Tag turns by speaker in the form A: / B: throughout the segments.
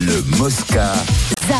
A: Le Mosca.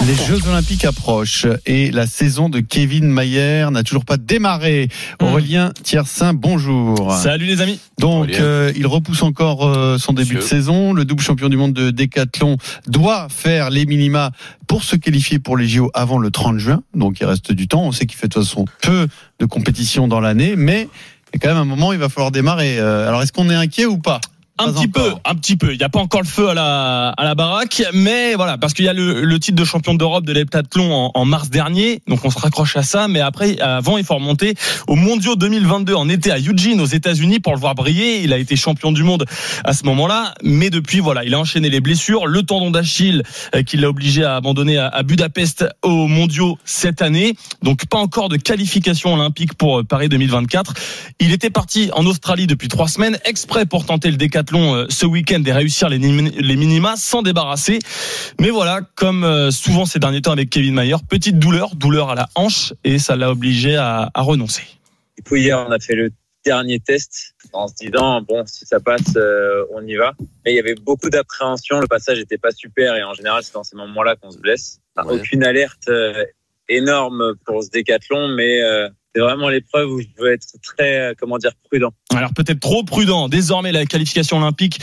B: Les Jeux Olympiques approchent et la saison de Kevin Mayer n'a toujours pas démarré. Aurélien Thiersin, bonjour.
C: Salut les amis.
B: Donc, euh, il repousse encore euh, son début de saison. Le double champion du monde de décathlon doit faire les minima pour se qualifier pour les JO avant le 30 juin. Donc, il reste du temps. On sait qu'il fait de toute façon peu de compétitions dans l'année, mais il y a quand même un moment, il va falloir démarrer. Euh, alors, est-ce qu'on est inquiet ou pas?
C: Un petit peu, un petit peu. Il n'y a pas encore le feu à la, à la baraque, mais voilà, parce qu'il y a le, le, titre de champion d'Europe de l'heptathlon en, en, mars dernier, donc on se raccroche à ça. Mais après, avant, il faut remonter au Mondiaux 2022 en été à Eugene, aux États-Unis, pour le voir briller. Il a été champion du monde à ce moment-là, mais depuis, voilà, il a enchaîné les blessures, le tendon d'Achille euh, qui l'a obligé à abandonner à, à, Budapest aux Mondiaux cette année. Donc pas encore de qualification olympique pour euh, Paris 2024. Il était parti en Australie depuis trois semaines, exprès pour tenter le décathlon ce week-end et réussir les, les minima sans débarrasser. Mais voilà, comme euh, souvent ces derniers temps avec Kevin Mayer, petite douleur, douleur à la hanche et ça l'a obligé à, à renoncer.
D: Et puis hier, on a fait le dernier test en se disant bon si ça passe euh, on y va mais il y avait beaucoup d'appréhension le passage n'était pas super et en général c'est dans ces moments là qu'on se blesse ouais. aucune alerte euh, énorme pour ce décathlon mais euh, c'est vraiment l'épreuve où je veux être très, comment dire, prudent.
C: Alors peut-être trop prudent. Désormais, la qualification olympique,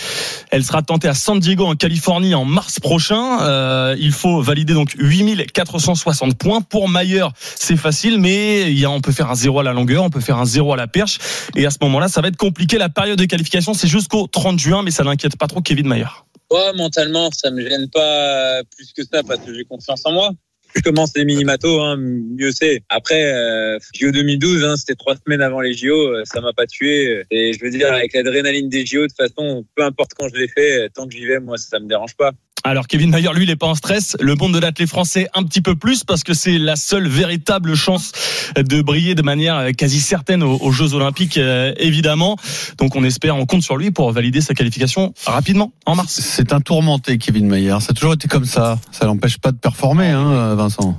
C: elle sera tentée à San Diego en Californie en mars prochain. Euh, il faut valider donc 8460 points. Pour Mayer, c'est facile, mais il y a, on peut faire un zéro à la longueur, on peut faire un zéro à la perche. Et à ce moment-là, ça va être compliqué. La période de qualification, c'est jusqu'au 30 juin, mais ça n'inquiète pas trop Kevin Mayer.
D: Ouais, mentalement, ça me gêne pas plus que ça parce que j'ai confiance en moi je commence les mini-matos, hein, mieux c'est. Après, euh, JO 2012, hein, c'était trois semaines avant les JO, ça m'a pas tué. Et je veux dire, avec l'adrénaline des JO, de toute façon, peu importe quand je les fais, tant que j'y vais, moi, ça me dérange pas.
C: Alors Kevin Mayer, lui, il n'est pas en stress. Le monde de l'athlète français un petit peu plus parce que c'est la seule véritable chance de briller de manière quasi certaine aux, aux Jeux Olympiques, euh, évidemment. Donc on espère, on compte sur lui pour valider sa qualification rapidement en mars.
B: C'est un tourmenté, Kevin Mayer. Ça a toujours été comme ça. Ça l'empêche pas de performer, hein, Vincent.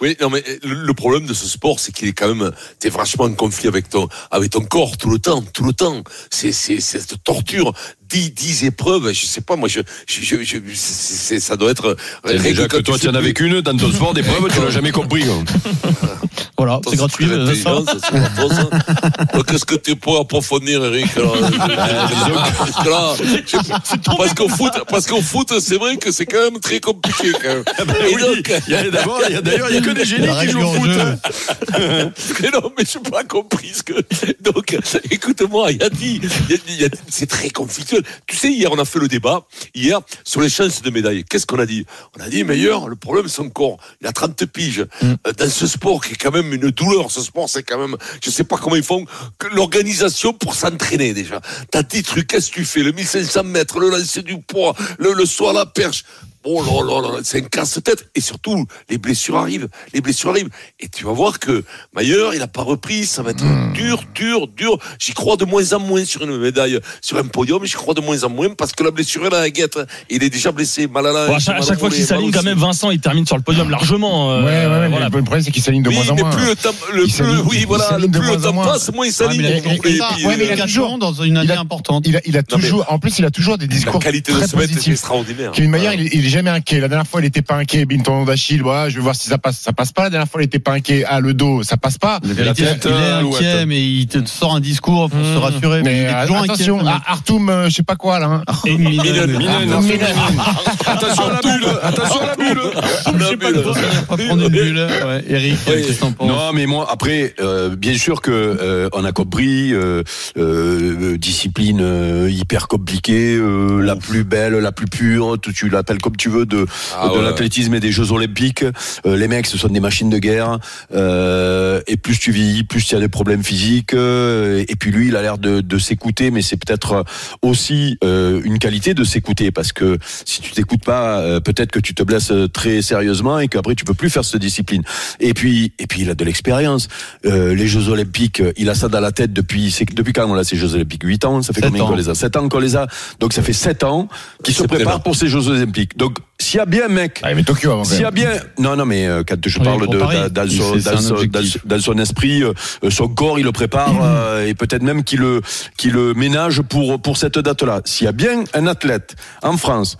E: Oui, non, mais le problème de ce sport, c'est qu'il est quand même, t'es vachement en conflit avec ton, avec ton corps tout le temps, tout le temps. C'est, c'est, c'est cette torture. 10, 10 épreuves, je sais pas, moi, je, je, je, je c'est, ça doit être.
F: Déjà que toi, tu en as avec une dans ton sport d'épreuves, tu l'as jamais compris.
C: voilà, c'est gratuit.
E: Qu'est-ce que tu pourrais approfondir, Eric Parce qu'au foot, parce qu'au foot, c'est vrai que c'est quand même très compliqué. Quand même.
F: Et donc, il y a d'abord, il y a d'ailleurs, il n'y a que des génies qui jouent au foot.
E: mais non, mais je n'ai pas compris ce que. Donc, écoute-moi, il y a dit, c'est très conflictuel. Tu sais, hier, on a fait le débat, hier, sur les chances de médaille. Qu'est-ce qu'on a dit? On a dit, meilleur, le problème, c'est son corps. Il a 30 piges. Mm. Dans ce sport qui est quand même une douleur, ce sport, c'est quand même. Je ne sais pas comment ils font l'organisation pour s'entraîner déjà. T'as des trucs, qu'est-ce que tu fais? Le 1500 mètres, le lancer du poids, le, le saut à la perche. Oh là là là, c'est un casse-tête. Et surtout, les blessures arrivent. Les blessures arrivent. Et tu vas voir que Mayer, il n'a pas repris. Ça va être mmh. dur, dur, dur. J'y crois de moins en moins sur une médaille, sur un podium. J'y crois de moins en moins parce que la blessure, elle a la guette. Il est déjà blessé, mal à la.
C: Bon, à chaque, à chaque fois qu'il s'aligne, quand même, Vincent, il termine sur le podium largement.
F: Euh, ouais, ouais, ouais. Voilà. Le problème, c'est qu'il s'aligne de
E: oui,
F: moins en moins.
E: Plus le temps, le plus, oui, voilà, le plus le temps passe, moins il s'aligne.
B: Il a toujours dans une année importante.
F: Il a toujours, en plus, il a toujours des discours.
E: La qualité de ce mec est extraordinaire.
F: Il est jamais inquiet. La dernière fois, il était pas inquiet. Binton d'Achille, je vais voir si ça passe. Ça passe pas. La dernière fois, il était pas inquiet. Ah, le dos, ça passe pas.
B: Il est inquiet, mais il te sort un discours pour se rassurer.
F: Mais il est toujours attention, inquiet. Artoum, je sais pas quoi, là.
E: Attention à la bulle. Attention à la bulle.
B: Je sais pas quoi. prendre une bulle. Ouais, Eric, qu'est-ce que t'en penses
F: Non, mais moi, après, bien sûr que on a compris discipline hyper compliquée, la plus belle, la plus pure. Tu l'appelles comme tu
G: tu veux, de,
E: Ah
G: de
E: ouais.
G: l'athlétisme et des Jeux Olympiques. Euh, les mecs, ce sont des machines de guerre. Euh, et plus tu vieillis, plus tu as des problèmes physiques. euh, et puis lui, il a l'air de, de s'écouter, mais c'est peut-être aussi euh, une qualité de s'écouter, parce que si tu t'écoutes pas, euh, peut-être que tu te blesses très sérieusement et qu'après tu peux plus faire cette discipline. Et puis, et puis il a de l'expérience. Euh, les Jeux Olympiques, il a ça dans la tête depuis, c'est depuis quand on a ces Jeux Olympiques? 8 ans? Ça fait combien qu'on les a? 7 ans qu'on les a. Donc ça fait 7 ans qu'il se prépare pour ces Jeux Olympiques. Donc s'il y a bien un mec
F: Ah, mais Tokyo avant.
G: s'il y a bien, non, non, mais euh, quand je
B: Oui,
G: parle de
B: Paris.
G: dans, son, dans son- dans- dans son esprit, euh, son corps, il le prépare euh, et peut-être même qu'il le, qu'il le ménage pour pour cette date-là. S'il y a bien un athlète en France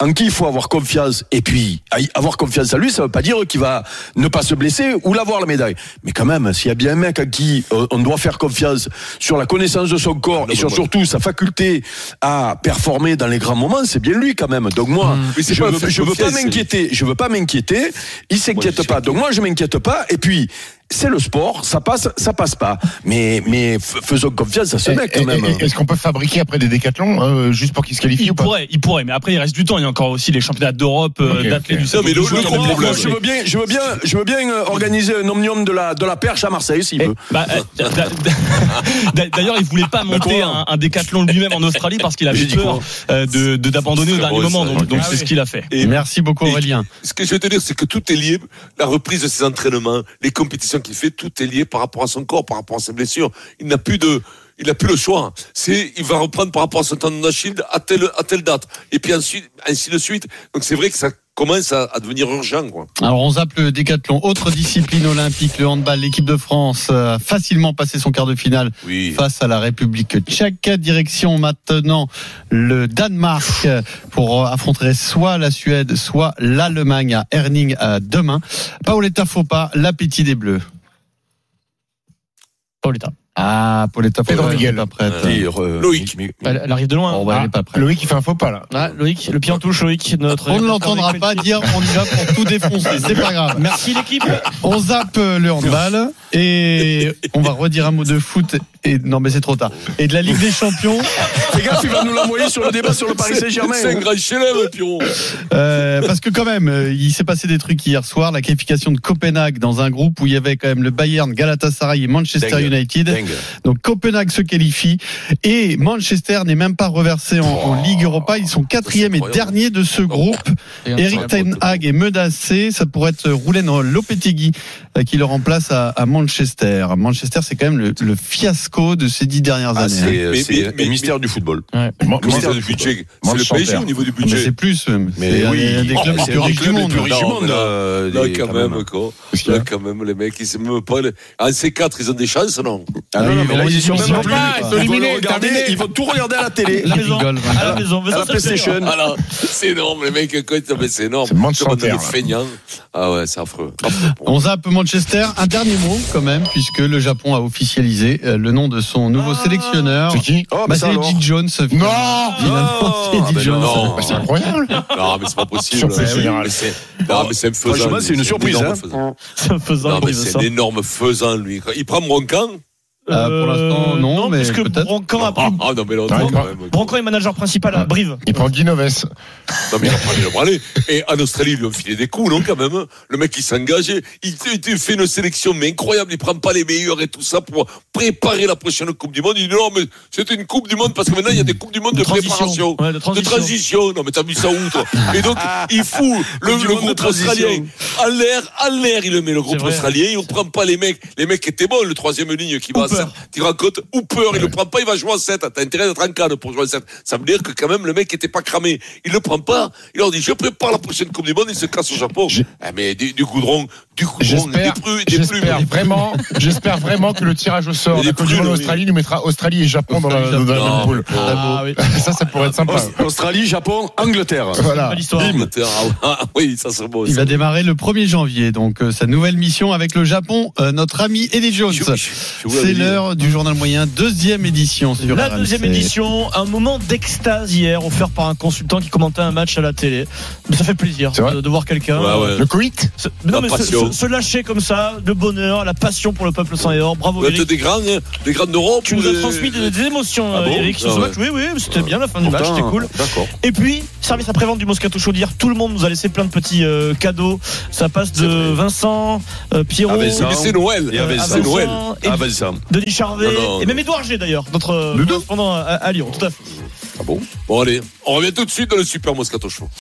G: en qui il faut avoir confiance et puis avoir confiance en lui, ça veut pas dire qu'il va ne pas se blesser ou l'avoir la médaille. Mais quand même, s'il y a bien un mec à qui euh, on doit faire confiance sur la connaissance de son corps
E: Non,
G: et sur surtout sa faculté à performer dans les grands moments, c'est bien lui quand même. Donc moi,
E: c'est
G: je veux, je veux pas m'inquiéter, je veux pas m'inquiéter. Il s'inquiète pas. Donc moi je m'inquiète pas. Et puis c'est le sport, ça passe, ça passe pas. Mais mais faisons confiance à ce mec quand même.
F: Est-ce qu'on peut fabriquer après des décathlons euh, juste pour qu'ils se qualifient
C: Il
F: ou pas?
C: pourrait, il pourrait, mais après il reste du temps. Il y a encore aussi les championnats d'Europe euh, d'athlètes du sol.
E: Mais le-
G: je veux bien, je veux bien, je veux bien euh, organiser un omnium de la de la perche à Marseille s'il
C: Eh,
G: veut.
C: bah, euh, d'a- d'a- D'ailleurs, il voulait pas monter un, un décathlon lui-même en Australie parce qu'il avait peur de de- d'abandonner au dernier moment.
E: ça.
C: Donc
E: Ah
C: c'est
E: oui.
C: ce qu'il a fait.
E: Et-
B: Merci beaucoup Aurélien.
E: Ce que je veux te dire, c'est que tout est lié. La reprise de ses entraînements, les compétitions qu'il fait, tout est lié par rapport à son corps, par rapport à ses blessures. Il n'a plus de, il n'a plus le choix. C'est, il va reprendre par rapport à son tendon d'Achille à telle, à telle date. Et puis ensuite, ainsi de suite. Donc c'est vrai que ça commence à, à devenir urgent, quoi.
B: Alors on zappe le décathlon. Autre discipline olympique, le handball. L'équipe de France a facilement passé son quart de finale
E: Oui.
B: face à la République tchèque. Direction maintenant le Danemark pour affronter soit la Suède, soit l'Allemagne à Herning à demain. Paoletta Fopa, l'appétit des Bleus.
C: Pauletta.
B: Ah, Paoletta Fopa,
F: Pedro Miguel.
B: pas prête.
G: Euh,
E: Loïc.
G: mais-
C: Elle, elle arrive de loin.
B: Oh, bah, elle est pas prête.
F: Loïc qui fait un faux pas là.
C: Ah, Loïc, le pied en touche, Loïc, notre.
B: On ne l'entendra pas dire on y va pour tout défoncer, c'est pas grave.
C: Merci l'équipe.
B: On zappe le handball et on va redire un mot de foot et non mais c'est trop tard. Et de la Ligue des Champions
G: Fais gaffe, il va nous l'envoyer sur le débat sur le Paris Saint-Germain.
E: C'est un grand chelem, Pierrot.
B: euh, parce que quand même euh, il s'est passé des trucs hier soir, la qualification de Copenhague dans un groupe où il y avait quand même le Bayern, Galatasaray et Manchester. United.
G: Dingue.
B: Donc Copenhague se qualifie et Manchester n'est même pas reversé en, en Ligue Europa. Ils sont quatrième et dernier de ce groupe. Eric Ten Hag est menacé. Ça pourrait être Roulen Lopetegui euh, qui le remplace à, à Manchester. Manchester, c'est quand même le, le fiasco de ces dix dernières
G: Ah,
B: années.
G: c'est
E: mais-
G: mystère du football.
F: Moi-
E: Le ministère du budget. C'est le
F: Manchester.
E: PSG au niveau du
B: Ah,
E: budget.
B: c'est plus. même.
G: Mais
B: C'est un-
G: oui,
B: un des
G: Oh,
B: clubs les plus
G: des
B: riches du
G: clubs les
B: monde.
G: plus riches du
E: Non,
G: monde.
E: mais là-
G: euh,
E: quand même, quoi.
F: Y
E: Là,
F: a
E: quand même, les mecs, ils se meuvent pas. les- En C4, ils ont des chances, non?
G: Ah non, non, mais là, ils sont même plus.
B: pas,
F: ils
G: vont regarder, ils vont tout regarder à la télé.
B: Ils rigolent,
C: À la maison. Mais
G: À
C: ça,
G: la PlayStation.
E: Voilà, c'est énorme, les mecs, c'est énorme.
F: C'est Manchester,
E: feignant. Ah ouais, c'est affreux. Affreux pour
B: On zappe Manchester. Un dernier mot quand même, puisque le Japon a officialisé euh, le nom de son nouveau sélectionneur.
F: C'est qui
G: Oh,
B: Bah, c'est. Eddie Jones.
F: Non
B: c'est
E: Ah,
B: Eddie
E: ben
B: Jones.
E: non.
F: C'est incroyable.
E: Non, mais c'est pas possible. Non, mais c'est un faisant.
G: C'est une surprise,
E: énorme
G: hein.
E: faisant.
C: C'est un faisant,
E: c'est un énorme faisant, lui. Il prend Broncan.
B: Ah, pour l'instant, non, mais
C: parce que
B: peut-être.
C: Broncan a pris.
E: Ah, non, mais
F: Ouais,
E: quand
F: il
E: même.
C: Broncan est manager principal à Brive.
F: Il prend Guy Noves.
E: Non, mais il a pas le branler. Et en Australie, ils lui ont filé des coups, non, quand même. Le mec, il s'engage. Il, il- fait une sélection, mais incroyable. Il prend pas les meilleurs et tout ça pour préparer la prochaine Coupe du Monde. Il dit non, mais c'est une Coupe du Monde parce que maintenant, il y a des Coupes du Monde de,
C: De transition.
E: préparation.
C: Ouais, de transition.
E: transition. Non, mais t'as vu ça où, toi Et donc, il fout le, groupe australien à l'air, à l'air, il le met, le groupe australien. Il ne prend pas les mecs. Les mecs étaient bons, le troisième ligne qui va
C: Hooper.
E: tirant côte. Hooper, il le prend pas, il va jouer en 7. T'as intérêt d'être en canne pour jouer en 7. Ça veut dire que quand même, le mec était pas cramé. Il le prend pas. Il leur dit, je prépare la prochaine Coupe du Monde, il se casse au Japon. Ah, mais du, du goudron, du des
F: J'espère,
E: plumes, des plumes.
F: j'espère vraiment, j'espère vraiment que le tirage au sort de Coupe. Australie nous mettra Australie et Japon dans la, dans la
E: Non,
F: même poule.
C: Ah oui.
F: Ça, ça pourrait être sympa.
G: Aust- Australie, Japon, Angleterre.
F: Voilà.
C: Belle histoire.
E: Angleterre, ah, oui, ça serait beau.
B: Il
E: ça.
B: va démarrer le 1er janvier, donc euh, sa nouvelle mission avec le Japon, euh, notre ami Eddie Jones.
E: Je- je- je vous
B: C'est l'heure du journal moyen, deuxième édition sur
C: La
B: RMC.
C: deuxième édition, un moment d'extase hier offert par un consultant qui commentait un match à la télé. Mais ça fait plaisir de, de voir quelqu'un.
E: Ouais, ouais.
F: Le coït
C: non,
E: La
C: mais.
H: Se, se lâcher comme ça, le bonheur, la passion pour le peuple sang et or. Bravo Eric.
E: des grands, hein, des.
H: Tu
E: ou
H: nous as transmis des, des émotions,
E: Ah
H: euh,
E: bon
H: Eric, sur
E: Ah
H: ce
E: ouais.
H: match. Oui, oui, c'était bien la fin du match, c'était cool. Et puis, service après-vente du Moscato Show dire tout le monde nous a laissé plein de petits euh, cadeaux. Ça passe de Vincent, euh, Pierrot,
G: Ah.
E: Mais c'est Noël.
H: Euh.
E: C'est Noël.
H: et
G: Ah.
H: Denis Charvet,
E: Non, non,
H: et même Edouard G d'ailleurs, notre euh, correspondant à, à Lyon. Tout à fait.
E: Ah bon? Bon, allez, on revient tout de suite dans le Super Moscato Show.